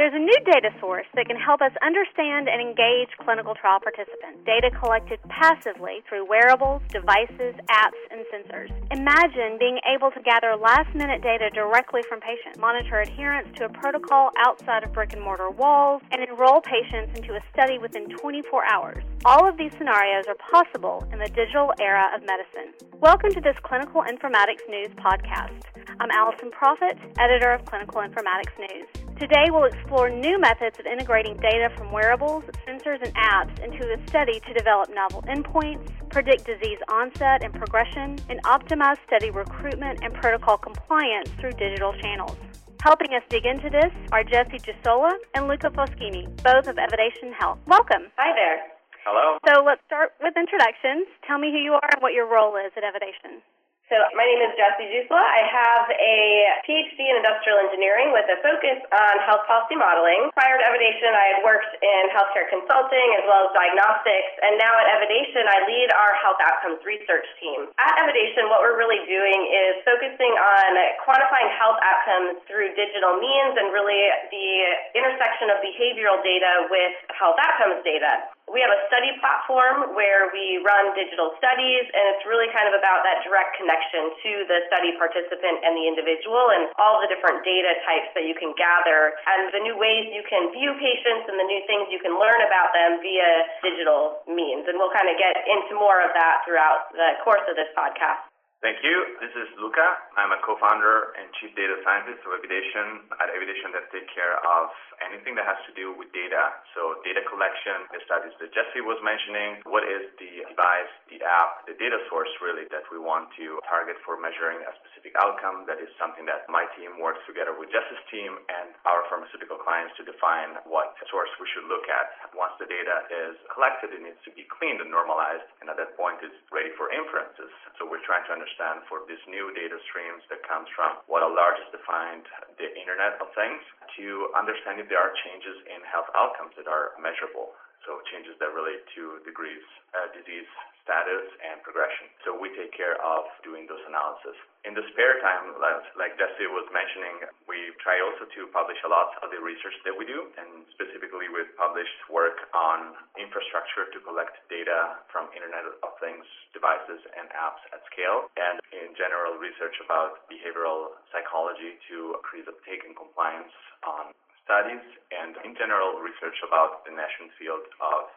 There's a new data source that can help us understand and engage clinical trial participants. Data collected passively through wearables, devices, apps, and sensors. Imagine being able to gather last minute data directly from patients, monitor adherence to a protocol outside of brick and mortar walls, and enroll patients into a study within 24 hours. All of these scenarios are possible in the digital era of medicine. Welcome to this Clinical Informatics News podcast. I'm Allison Proffitt, editor of Clinical Informatics News. Today we'll explore new methods of integrating data from wearables, sensors, and apps into a study to develop novel endpoints, predict disease onset and progression, and optimize study recruitment and protocol compliance through digital channels. Helping us dig into this are Jesse Juusola and Luca Foschini, both of Evidation Health. Welcome. Hi there. Hello. So let's start with introductions. Tell me who you are and what your role is at Evidation. So my name is Jessie Juusola. I have a PhD in industrial engineering with a focus on health policy modeling. Prior to Evidation, I had worked in healthcare consulting as well as diagnostics, and now at Evidation, I lead our health outcomes research team. At Evidation, what we're really doing is focusing on quantifying health outcomes through digital means and really the intersection of behavioral data with health outcomes data. We have a study platform where we run digital studies, and it's really kind of about that direct connection to the study participant and the individual and all the different data types that you can gather and the new ways you can view patients and the new things you can learn about them via digital means. And we'll kind of get into more of that throughout the course of this podcast. Thank you. This is Luca. I'm a co-founder and chief data scientist of Evidation at Evidation that take care of anything that has to do with data. So data collection, the studies that Jesse was mentioning, what is the device, the app, the data source really that we want to target for measuring a specific outcome. That is something that my team works together with Jesse's team and our pharmaceutical clients to define what source we should look at. Once the data is collected, it needs to be cleaned and normalized, and at that point it's ready for inferences. So we're trying to understand understand for these new data streams that comes from what Allah has defined the Internet of Things to understand if there are changes in health outcomes that are measurable. So changes that relate to degrees, uh, disease status and progression. So we take care of doing those analysis. In the spare time, like Jesse was mentioning, we try also to publish a lot of the research that we do, and specifically we've published work on infrastructure to collect data from Internet of Things devices and apps at scale, and in general research about behavioral psychology to increase uptake and compliance on studies, and in general research about the national field of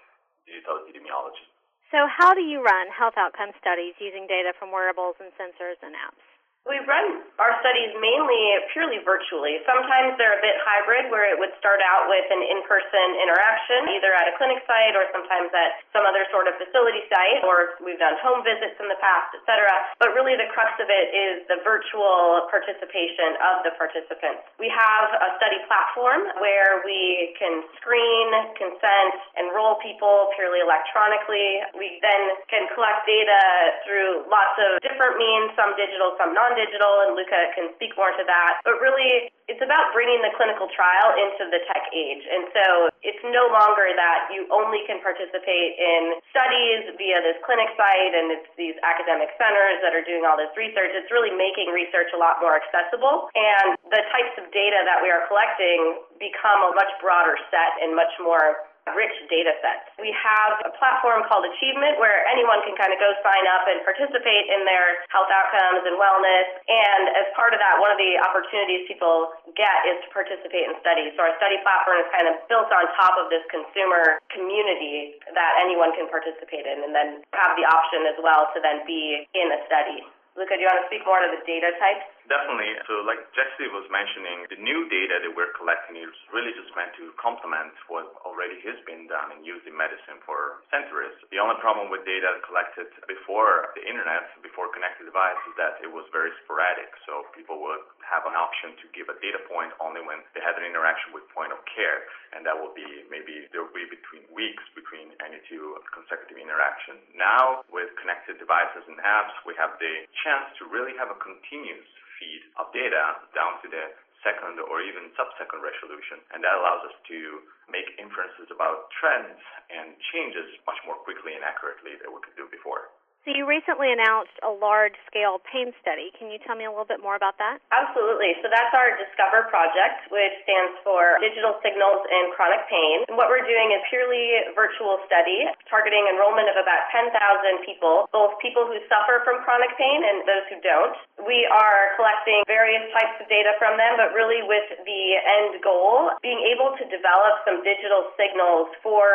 digital epidemiology. So, how do you run health outcome studies using data from wearables and sensors and apps? We run our studies mainly purely virtually. Sometimes they're a bit hybrid where it would start out with an in-person interaction, either at a clinic site or sometimes at some other sort of facility site, or we've done home visits in the past, et cetera. But really the crux of it is the virtual participation of the participants. We have a study platform where we can screen, consent, enroll people purely electronically. We then can collect data through lots of different means, some digital, some non digital, and Luca can speak more to that. But really, it's about bringing the clinical trial into the tech age. And so it's no longer that you only can participate in studies via this clinic site and it's these academic centers that are doing all this research. It's really making research a lot more accessible. And the types of data that we are collecting become a much broader set and much more rich data sets. We have a platform called Achievement where anyone can kind of go sign up and participate in their health outcomes and wellness. And as part of that, one of the opportunities people get is to participate in studies. So our study platform is kind of built on top of this consumer community that anyone can participate in and then have the option as well to then be in a study. Luca, do you want to speak more to the data types? Definitely. So, like Jesse was mentioning, the new data that we're collecting is really just meant to complement what already has been done and used in medicine for centuries. The only problem with data collected before the internet, before connected devices, is that it was very sporadic. So, people would have an option to give a data point only when they had an interaction with point of care, and that will be maybe there will be between weeks between any two consecutive interactions. Now, with connected devices and apps, we have the chance to really have a continuous feed of data down to the second or even sub-second resolution. And that allows us to make inferences about trends and changes much more quickly and accurately than we could do before. So you recently announced a large-scale pain study. Can you tell me a little bit more about that? Absolutely. So that's our Discover project, which stands for Digital Signals in Chronic Pain. And what we're doing is purely virtual study targeting enrollment of about 10,000 people, both people who suffer from chronic pain and those who don't. We are collecting various types of data from them, but really with the end goal being able to develop some digital signals for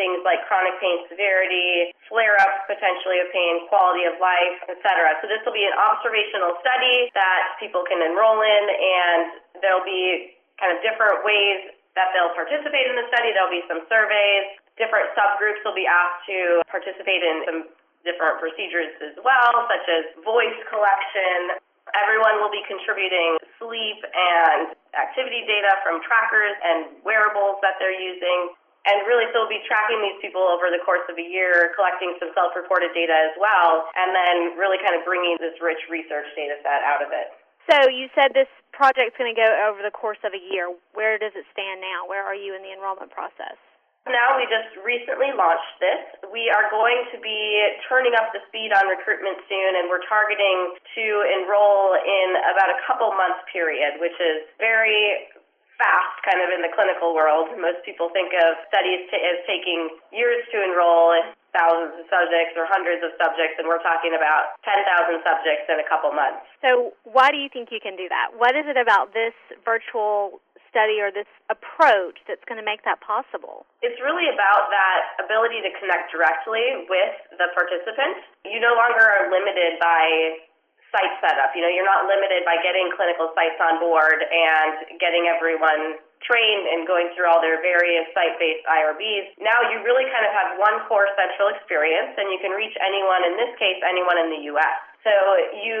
things like chronic pain severity, flare-ups potentially of pain quality of life, etc. So this will be an observational study that people can enroll in, and there'll be kind of different ways that they'll participate in the study. There'll be some surveys. Different subgroups will be asked to participate in some different procedures as well, such as voice collection. Everyone will be contributing sleep and activity data from trackers and wearables that they're using. And really, so we'll be tracking these people over the course of a year, collecting some self-reported data as well, and then really kind of bringing this rich research data set out of it. So you said this project's going to go over the course of a year. Where does it stand now? Where are you in the enrollment process? Now we just recently launched this. We are going to be turning up the speed on recruitment soon, and we're targeting to enroll in about a couple months period, which is very fast kind of in the clinical world. Most people think of studies t- as taking years to enroll thousands of subjects or hundreds of subjects, and we're talking about 10,000 subjects in a couple months. So, why do you think you can do that? What is it about this virtual study or this approach that's going to make that possible? It's really about that ability to connect directly with the participant. You no longer are limited by site setup. You know, you're not limited by getting clinical sites on board and getting everyone trained and going through all their various site-based IRBs. Now you really kind of have one core central experience and you can reach anyone, in this case, anyone in the U.S. So you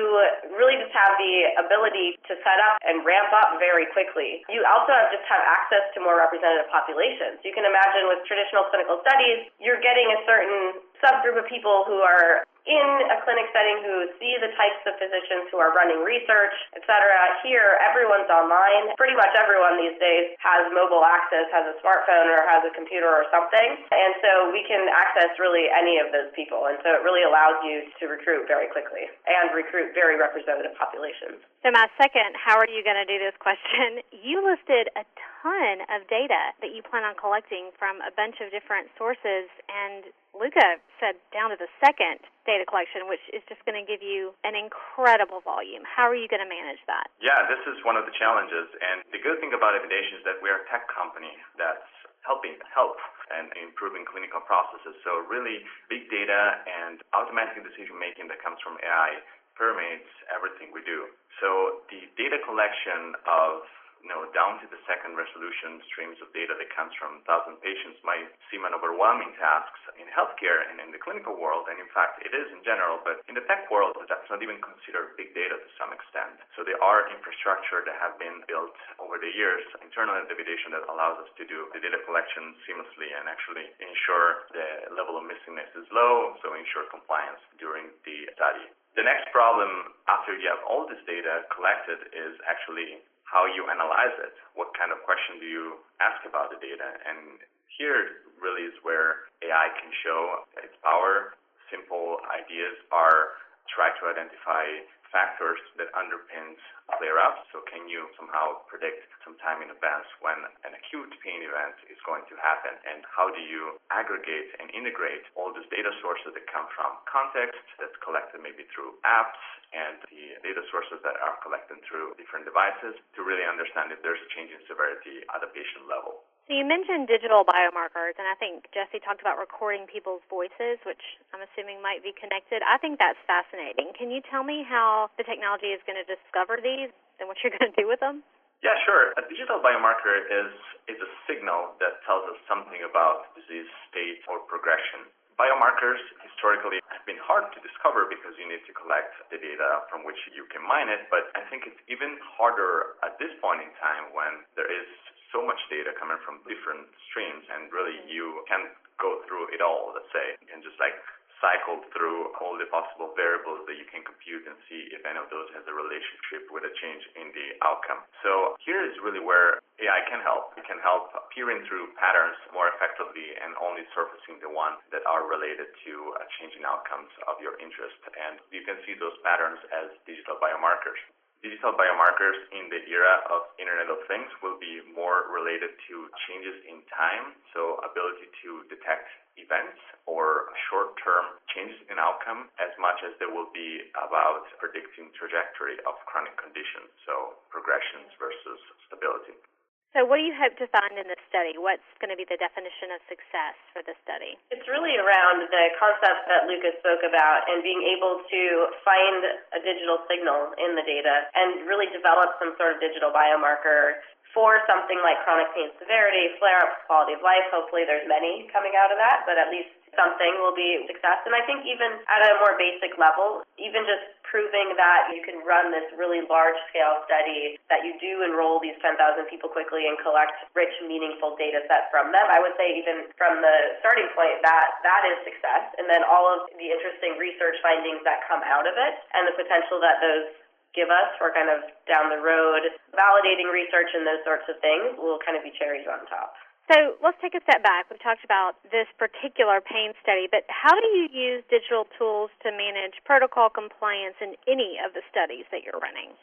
really just have the ability to set up and ramp up very quickly. You also have just have access to more representative populations. You can imagine with traditional clinical studies, you're getting a certain subgroup of people who are in a clinic setting who see the types of physicians who are running research, et cetera. Here, everyone's online. Pretty much everyone these days has mobile access, has a smartphone or has a computer or something. And so we can access really any of those people. And so it really allows you to recruit very quickly and recruit very representative populations. So my second, how are you going to do this question? You listed a ton of data that you plan on collecting from a bunch of different sources and Luca said down to the second data collection, which is just going to give you an incredible volume. How are you going to manage that? Yeah, this is one of the challenges. And the good thing about Evidation is that we're a tech company that's helping help and improving clinical processes. So really big data and automatic decision making that comes from AI permeates everything we do. So the data collection of you know, down to the second resolution streams of data that comes from 1,000 patients might seem an overwhelming task in healthcare and in the clinical world, and in fact it is in general, but in the tech world that's not even considered big data to some extent. So there are infrastructure that have been built over the years, internal Evidation that allows us to do the data collection seamlessly and actually ensure the level of missingness is low, so ensure compliance during the study. The next problem after you have all this data collected is actually how you analyze it. What kind of question do you ask about the data? And here really is where AI can show its power. Simple ideas are try to identify factors that underpins flare-ups. So can you somehow predict some time in advance when an acute pain event is going to happen? And how do you aggregate and integrate all these data sources that come from context that's collected maybe through apps and the data sources that are collected through different devices to really understand if there's a change in severity at a patient level. So you mentioned digital biomarkers, and I think Jesse talked about recording people's voices, which I'm assuming might be connected. I think that's fascinating. Can you tell me how the technology is going to discover these and what you're going to do with them? Yeah, sure. A digital biomarker is is a signal that tells us something about disease state or progression. Biomarkers historically have been hard to discover because you need to collect the data from which you can mine it, but I think it's even harder at this point in time when there is so much data coming from different streams, and really you can't go through it all, let's say, and just like cycle through all the possible variables that you can compute and see if any of those has a relationship with a change in the outcome. So here is really where AI can help. It can help peering through patterns more effectively and only surfacing the ones that are related to changing outcomes of your interest. And you can see those patterns as digital biomarkers. Digital biomarkers in the era of Internet of Things will be more related to changes in time, so ability to detect events or short-term changes in outcome as much as they will be about predicting trajectory of chronic conditions, so progressions versus stability. So, what do you hope to find in this study? What's going to be the definition of success for the study? It's really around the concept that Luca's spoke about and being able to find a digital signal in the data and really develop some sort of digital biomarker for something like chronic pain severity, flare ups, quality of life. Hopefully, there's many coming out of that, but at least something will be success. And I think even at a more basic level, even just proving that you can run this really large scale study, that you do enroll these 10,000 people quickly and collect rich, meaningful data set from them. I would say even from the starting point, that that is success. And then all of the interesting research findings that come out of it and the potential that those give us for kind of down the road validating research and those sorts of things will kind of be cherries on top. So let's take a step back. We've talked about this particular pain study, but how do you use digital tools to manage protocol compliance in any of the studies that you're running?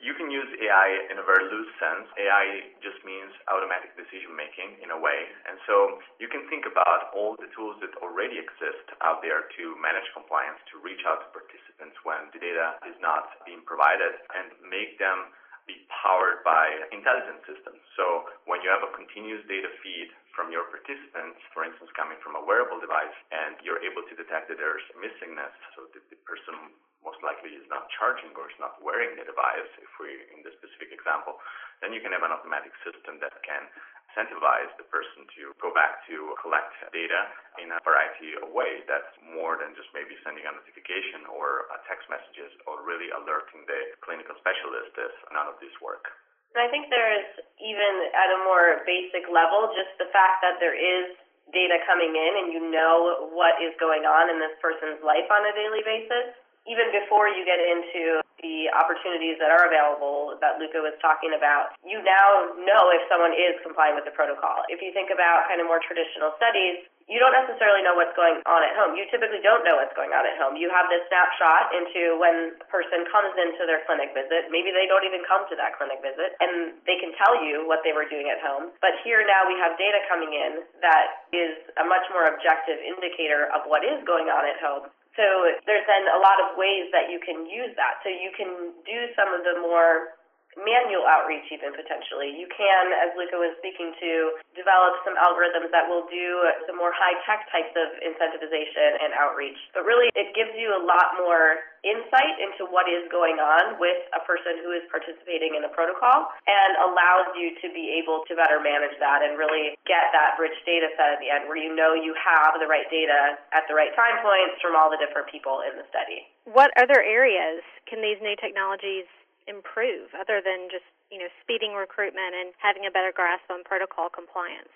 You can use AI in a very loose sense. AI just means automatic decision making in a way. And so you can think about all the tools that already exist out there to manage compliance, to reach out to participants when the data is not being provided, and make them be powered by intelligent systems. So when you have a continuous data feed from your participants, for instance, coming from a wearable device, and you're able to detect that there's missingness, so the person most likely is not charging or is not wearing the device, if we in this specific example, then you can have an automatic system that can incentivize the person to go back to collect data in a variety of ways. That's more than just maybe sending a notification or a text messages or really alerting the clinical specialist if none of this work. And I think there's even at a more basic level, just the fact that there is data coming in and you know what is going on in this person's life on a daily basis even before you get into the opportunities that are available that Luca was talking about, you now know if someone is complying with the protocol. If you think about kind of more traditional studies, you don't necessarily know what's going on at home. You typically don't know what's going on at home. You have this snapshot into when a person comes into their clinic visit. Maybe they don't even come to that clinic visit and they can tell you what they were doing at home. But here now we have data coming in that is a much more objective indicator of what is going on at home. So there's then a lot of ways that you can use that. So you can do some of the more manual outreach even potentially. You can, as Luca was speaking to, develop some algorithms that will do some more high-tech types of incentivization and outreach. But really, it gives you a lot more insight into what is going on with a person who is participating in the protocol and allows you to be able to better manage that and really get that rich data set at the end where you know you have the right data at the right time points from all the different people in the study. What other areas can these new technologies improve other than just, you know, speeding recruitment and having a better grasp on protocol compliance?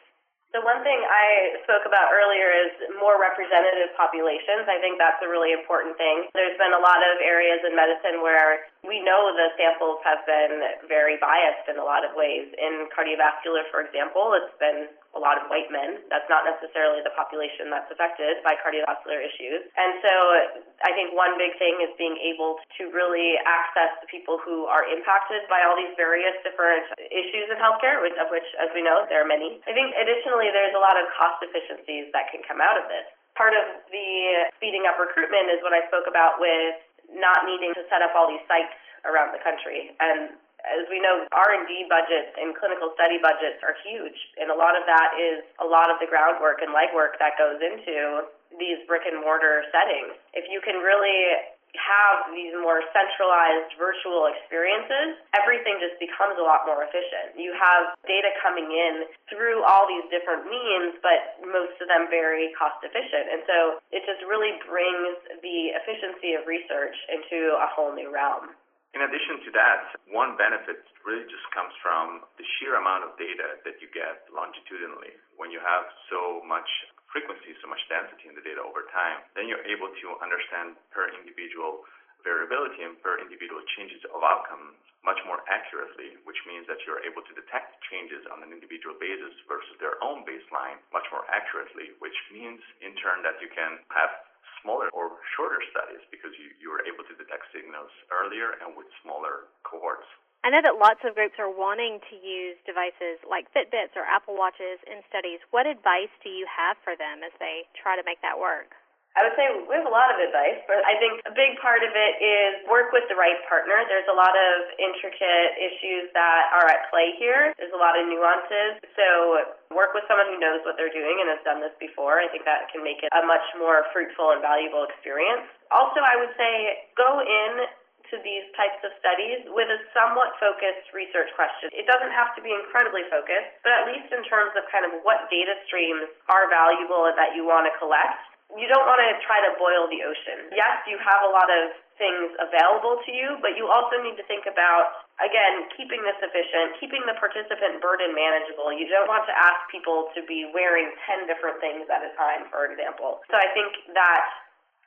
The one thing I spoke about earlier is more representative populations. I think that's a really important thing. There's been a lot of areas in medicine where we know the samples have been very biased in a lot of ways. In cardiovascular, for example, it's been a lot of white men. That's not necessarily the population that's affected by cardiovascular issues. And so I think one big thing is being able to really access the people who are impacted by all these various different issues in healthcare, which, of which, as we know, there are many. I think additionally, there's a lot of cost efficiencies that can come out of this. Part of the speeding up recruitment is what I spoke about with not needing to set up all these sites around the country. And as we know, R&D budgets and clinical study budgets are huge, and a lot of that is a lot of the groundwork and legwork that goes into these brick and mortar settings. If you can really have these more centralized virtual experiences, everything just becomes a lot more efficient. You have data coming in through all these different means, but most of them very cost efficient. And so it just really brings the efficiency of research into a whole new realm. In addition to that, one benefit really just comes from the sheer amount of data that you get longitudinally. When you have so much frequency, so much density in the data over time, then you're able to understand per individual variability and per individual changes of outcome much more accurately, which means that you're able to detect changes on an individual basis versus their own baseline much more accurately, which means in turn that you can have smaller or shorter studies because you, you are able to detect signals earlier and with smaller cohorts. I know that lots of groups are wanting to use devices like Fitbits or Apple Watches in studies. What advice do you have for them as they try to make that work? I would say we have a lot of advice, but I think a big part of it is work with the right partner. There's a lot of intricate issues that are at play here. There's a lot of nuances. So work with someone who knows what they're doing and has done this before. I think that can make it a much more fruitful and valuable experience. Also, I would say go in to these types of studies with a somewhat focused research question. It doesn't have to be incredibly focused, but at least in terms of kind of what data streams are valuable that you want to collect you don't want to try to boil the ocean. Yes, you have a lot of things available to you, but you also need to think about, again, keeping this efficient, keeping the participant burden manageable. You don't want to ask people to be wearing 10 different things at a time, for example. So I think that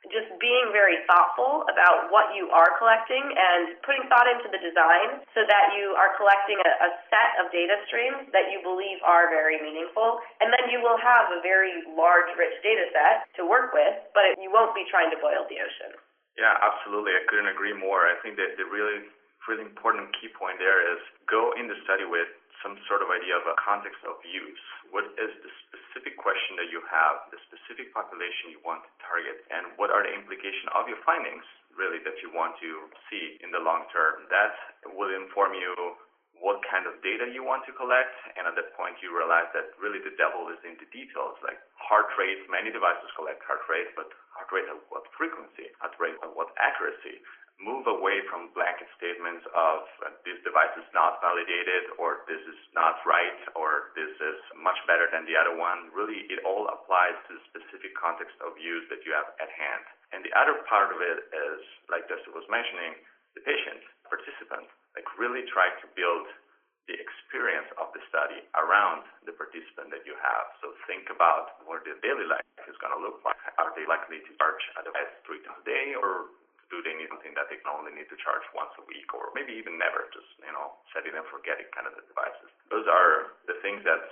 just being very thoughtful about what you are collecting and putting thought into the design so that you are collecting a, a, set of data streams that you believe are very meaningful. And then you will have a very large, rich data set to work with, but you won't be trying to boil the ocean. Yeah, absolutely. I couldn't agree more. I think that the really, really important key point there is go in the study with some sort of idea of a context of use. What is the specific question that you have, the specific population you want to target, and what are the implications of your findings, really, that you want to see in the long term? That will inform you what kind of data you want to collect, and at that point you realize that really the devil is in the details, like heart rate. Many devices collect heart rate, but heart rate at what frequency, heart rate at what accuracy move away from blanket statements of uh, this device is not validated or this is not right or this is much better than the other one. Really, it all applies to the specific context of use that you have at hand. And the other part of it is, like Dusty was mentioning, the patient, participant, like really try to build the experience of the study around the participant that you have. So think about what their daily life is going to look like. Are they likely to charge a device three times a day or do they need something that they can only need to charge once a week or maybe even never, just, you know, setting and forgetting kind of the devices. Those are the things that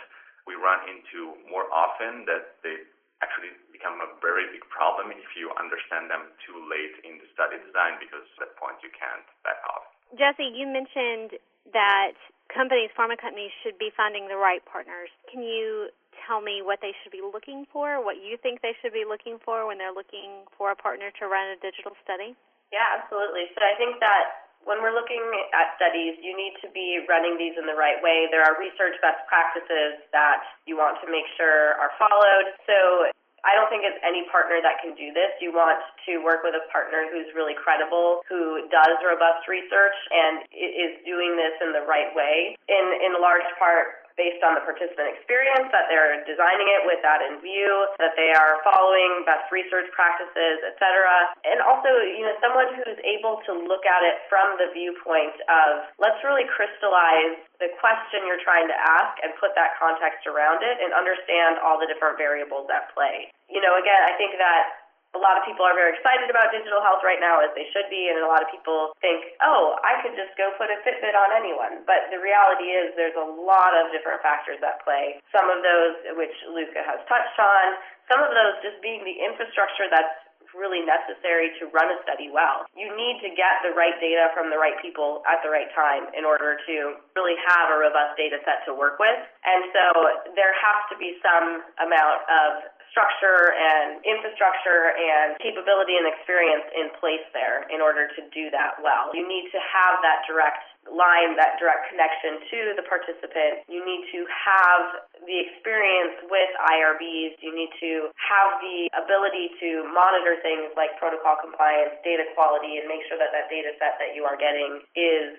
we run into more often that they actually become a very big problem if you understand them too late in the study design because at that point you can't back off. Jesse, you mentioned that companies, pharma companies, should be finding the right partners. Can you tell me what they should be looking for, what you think they should be looking for when they're looking for a partner to run a digital study? Yeah, absolutely. So I think that when we're looking at studies, you need to be running these in the right way. There are research best practices that you want to make sure are followed. So I don't think it's any partner that can do this. You want to work with a partner who's really credible, who does robust research and is doing this in the right way. In in large part, based on the participant experience, that they're designing it with that in view, that they are following best research practices, et cetera. And also, you know, someone who's able to look at it from the viewpoint of let's really crystallize the question you're trying to ask and put that context around it and understand all the different variables at play. You know, again, I think that a lot of people are very excited about digital health right now, as they should be, and a lot of people think, oh, I could just go put a Fitbit on anyone. But the reality is there's a lot of different factors at play. Some of those which Luca has touched on, some of those just being the infrastructure that's really necessary to run a study well. You need to get the right data from the right people at the right time in order to really have a robust data set to work with. And so there has to be some amount of structure and infrastructure and capability and experience in place there in order to do that well. You need to have that direct line, that direct connection to the participant. You need to have the experience with IRBs. You need to have the ability to monitor things like protocol compliance, data quality, and make sure that that data set that you are getting is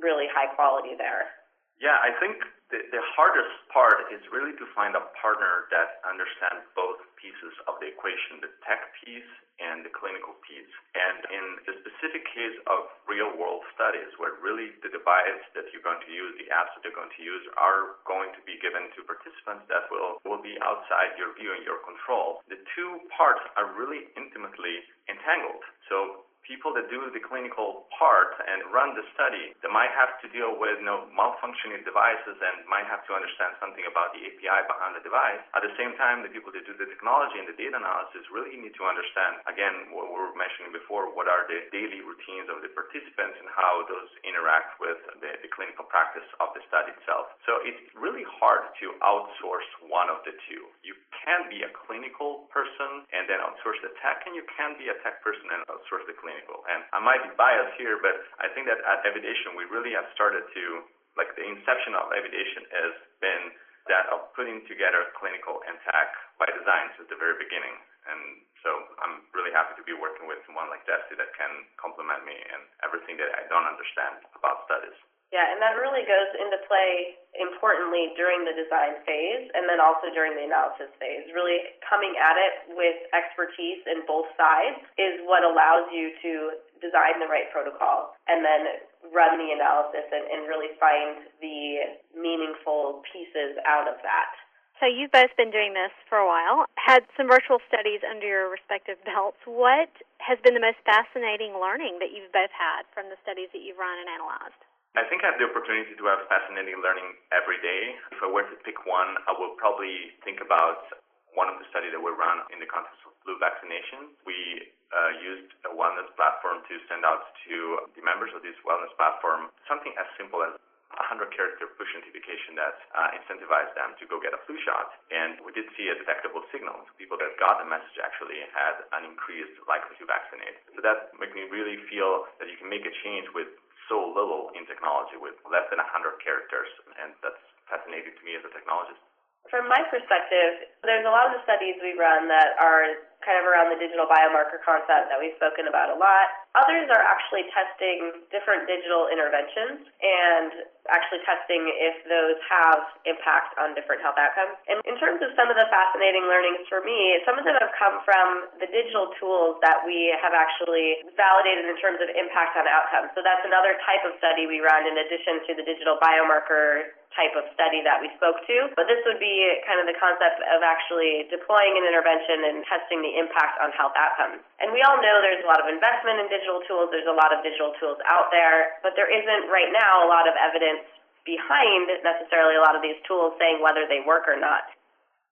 really high quality there. Yeah, I think the, hardest part is really to find a partner that understands both pieces of the equation, the tech piece and the clinical piece. And in the specific case of real world studies where really the device that you're going to use, the apps that you're going to use are going to be given to participants that will, will be outside your view and your control, the two parts are really intimately entangled. So people that do the clinical part and run the study they might have to deal with you know, malfunctioning devices and might have to understand something about the API behind the device. At the same time, the people that do the technology and the data analysis really need to understand, again, what we were mentioning before, what are the daily routines of the participants and how those interact with the, the clinical practice of the study itself. So it's really hard to outsource one of the two. You can be a clinical person and then outsource the tech, and you can be a tech person and outsource the clinical clinical. And I might be biased here, but I think that at Evidation, we really have started to, like the inception of Evidation has been that of putting together clinical and tech by design since the very beginning. And so I'm really happy to be working with someone like Jesse that can complement me in everything that I don't understand about studies. Yeah, and that really goes into play importantly during the design phase and then also during the analysis phase. Really coming at it with expertise in both sides is what allows you to design the right protocol and then run the analysis and, and really find the meaningful pieces out of that. So you've both been doing this for a while, had some virtual studies under your respective belts. What has been the most fascinating learning that you've both had from the studies that you've run and analyzed? I think I have the opportunity to have fascinating learning every day. If I were to pick one, I would probably think about one of the studies that we run in the context of flu vaccination. We uh, used a wellness platform to send out to the members of this wellness platform something as simple as a 100 character push notification that uh, incentivized them to go get a flu shot. And we did see a detectable signal. People that got the message actually had an increased likelihood to vaccinate. So that made me really feel that you can make a change with so little in technology with less than 100 characters, and that's fascinating to me as a technologist. From my perspective, there's a lot of the studies we run that are kind of around the digital biomarker concept that we've spoken about a lot. Others are actually testing different digital interventions and actually testing if those have impact on different health outcomes. And in terms of some of the fascinating learnings for me, some of them have come from the digital tools that we have actually validated in terms of impact on outcomes. So that's another type of study we run in addition to the digital biomarker type of study that we spoke to. But this would be kind of the concept of actually deploying an intervention and testing the impact on health outcomes. And we all know there's a lot of investment in digital tools, there's a lot of digital tools out there, but there isn't right now a lot of evidence behind necessarily a lot of these tools saying whether they work or not.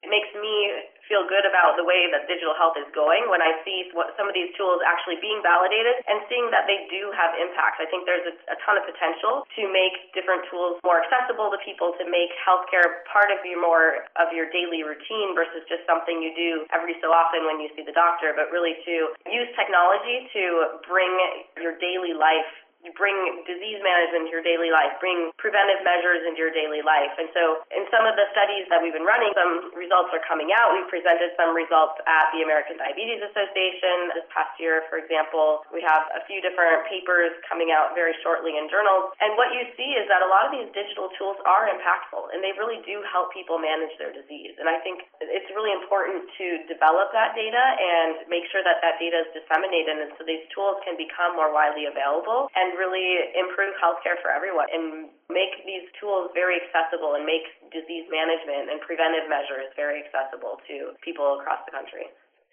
It makes me feel good about the way that digital health is going when I see what some of these tools actually being validated and seeing that they do have impact. I think there's a, a ton of potential to make different tools more accessible to people, to make healthcare part of your more of your daily routine versus just something you do every so often when you see the doctor, but really to use technology to bring your daily life bring disease management into your daily life, bring preventive measures into your daily life. And so in some of the studies that we've been running, some results are coming out. We've presented some results at the American Diabetes Association this past year, for example. We have a few different papers coming out very shortly in journals. And what you see is that a lot of these digital tools are impactful and they really do help people manage their disease. And I think it's really important to develop that data and make sure that that data is disseminated and so these tools can become more widely available and really improve healthcare for everyone and make these tools very accessible and make disease management and preventive measures very accessible to people across the country.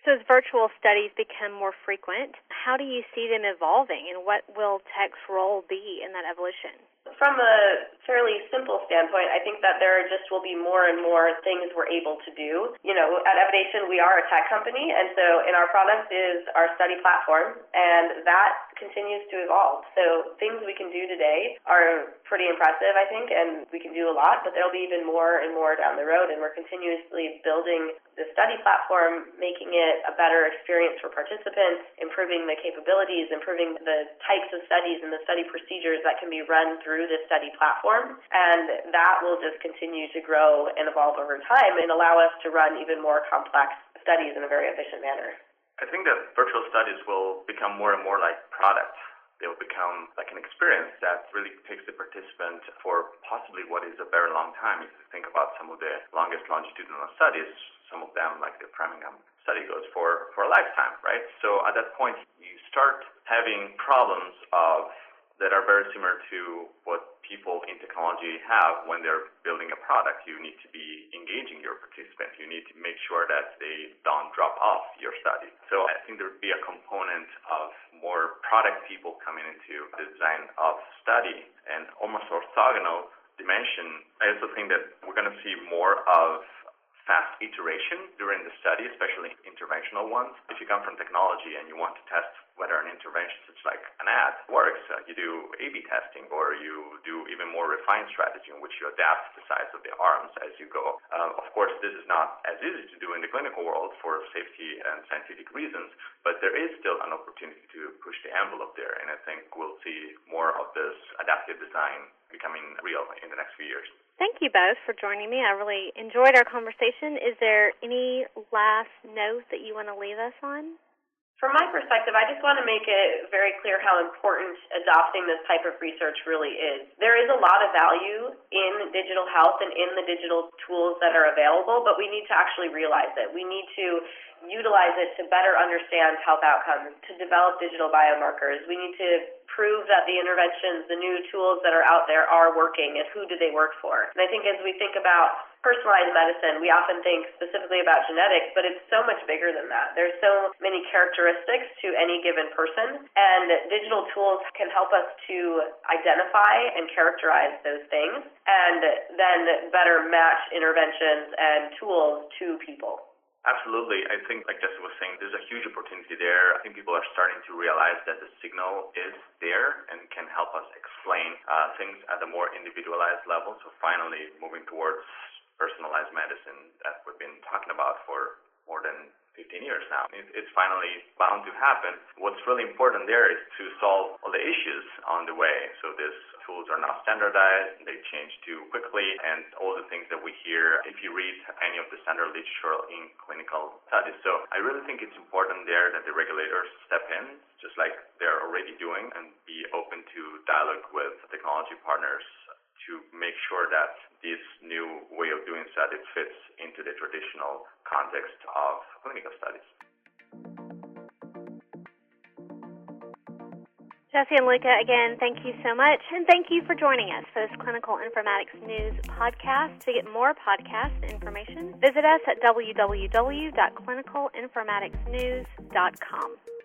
So, as virtual studies become more frequent, how do you see them evolving, and what will tech's role be in that evolution? From a fairly simple standpoint, I think that there just will be more and more things we're able to do. You know, at Evidation, we are a tech company, and so in our product is our study platform, and that continues to evolve. So things we can do today are pretty impressive, I think, and we can do a lot, but there'll be even more and more down the road, and we're continuously building the study platform, making it a better experience for participants, improving the capabilities, improving the types of studies and the study procedures that can be run through the study platform, and that will just continue to grow and evolve over time and allow us to run even more complex studies in a very efficient manner. I think that virtual studies will become more and more like products. they'll become like an experience that really takes the participant for possibly what is a very long time. If you think about some of the longest longitudinal studies, some of them, like the Framingham study, goes for, for a lifetime, right? So at that point, you start having problems of that are very similar to what people in technology have when they're building a product. You need to be engaging your participants. You need to make sure that they don't drop off your study. So I think there would be a component of more product people coming into the design of study and almost orthogonal dimension. I also think that we're going to see more of fast iteration during the study, especially interventional ones. If you come from technology and you want to test whether an intervention such like an ad works, uh, you do A-B testing or you do even more refined strategy in which you adapt the size of the arms as you go. Uh, of course, this is not as easy to do in the clinical world for safety and scientific reasons, but there is still an opportunity to push the envelope there, and I think we'll see more of this adaptive design becoming real in the next few years. Thank you both for joining me. I really enjoyed our conversation. Is there any last note that you want to leave us on? From my perspective, I just want to make it very clear how important adopting this type of research really is. There is a lot of value in digital health and in the digital tools that are available, but we need to actually realize it. We need to utilize it to better understand health outcomes, to develop digital biomarkers. We need to prove that the interventions, the new tools that are out there are working and who do they work for. And I think as we think about personalized medicine, we often think specifically about genetics, but it's so much bigger than that. There's so many characteristics to any given person, and digital tools can help us to identify and characterize those things and then better match interventions and tools to people. Absolutely. I think, like Jesse was saying, there's a huge opportunity there. I think people are starting to realize that the signal is there and can help us explain uh, things at a more individualized level. So finally moving towards personalized medicine that we've been talking about for more than 15 years now. It's finally bound to happen. What's really important there is to solve all the issues on the way. So these tools are not standardized, they change too quickly, and all the things that we hear if you read any of the standard literature in clinical studies. So I really think it's important there that the regulators step in, just like they're already doing, and be open to dialogue with technology partners to make sure that this new way of doing studies fits into the traditional context of clinical studies. Jesse and Luca, again, thank you so much. And thank you for joining us for this Clinical Informatics News podcast. To get more podcast information, visit us at www.clinicalinformaticsnews.com.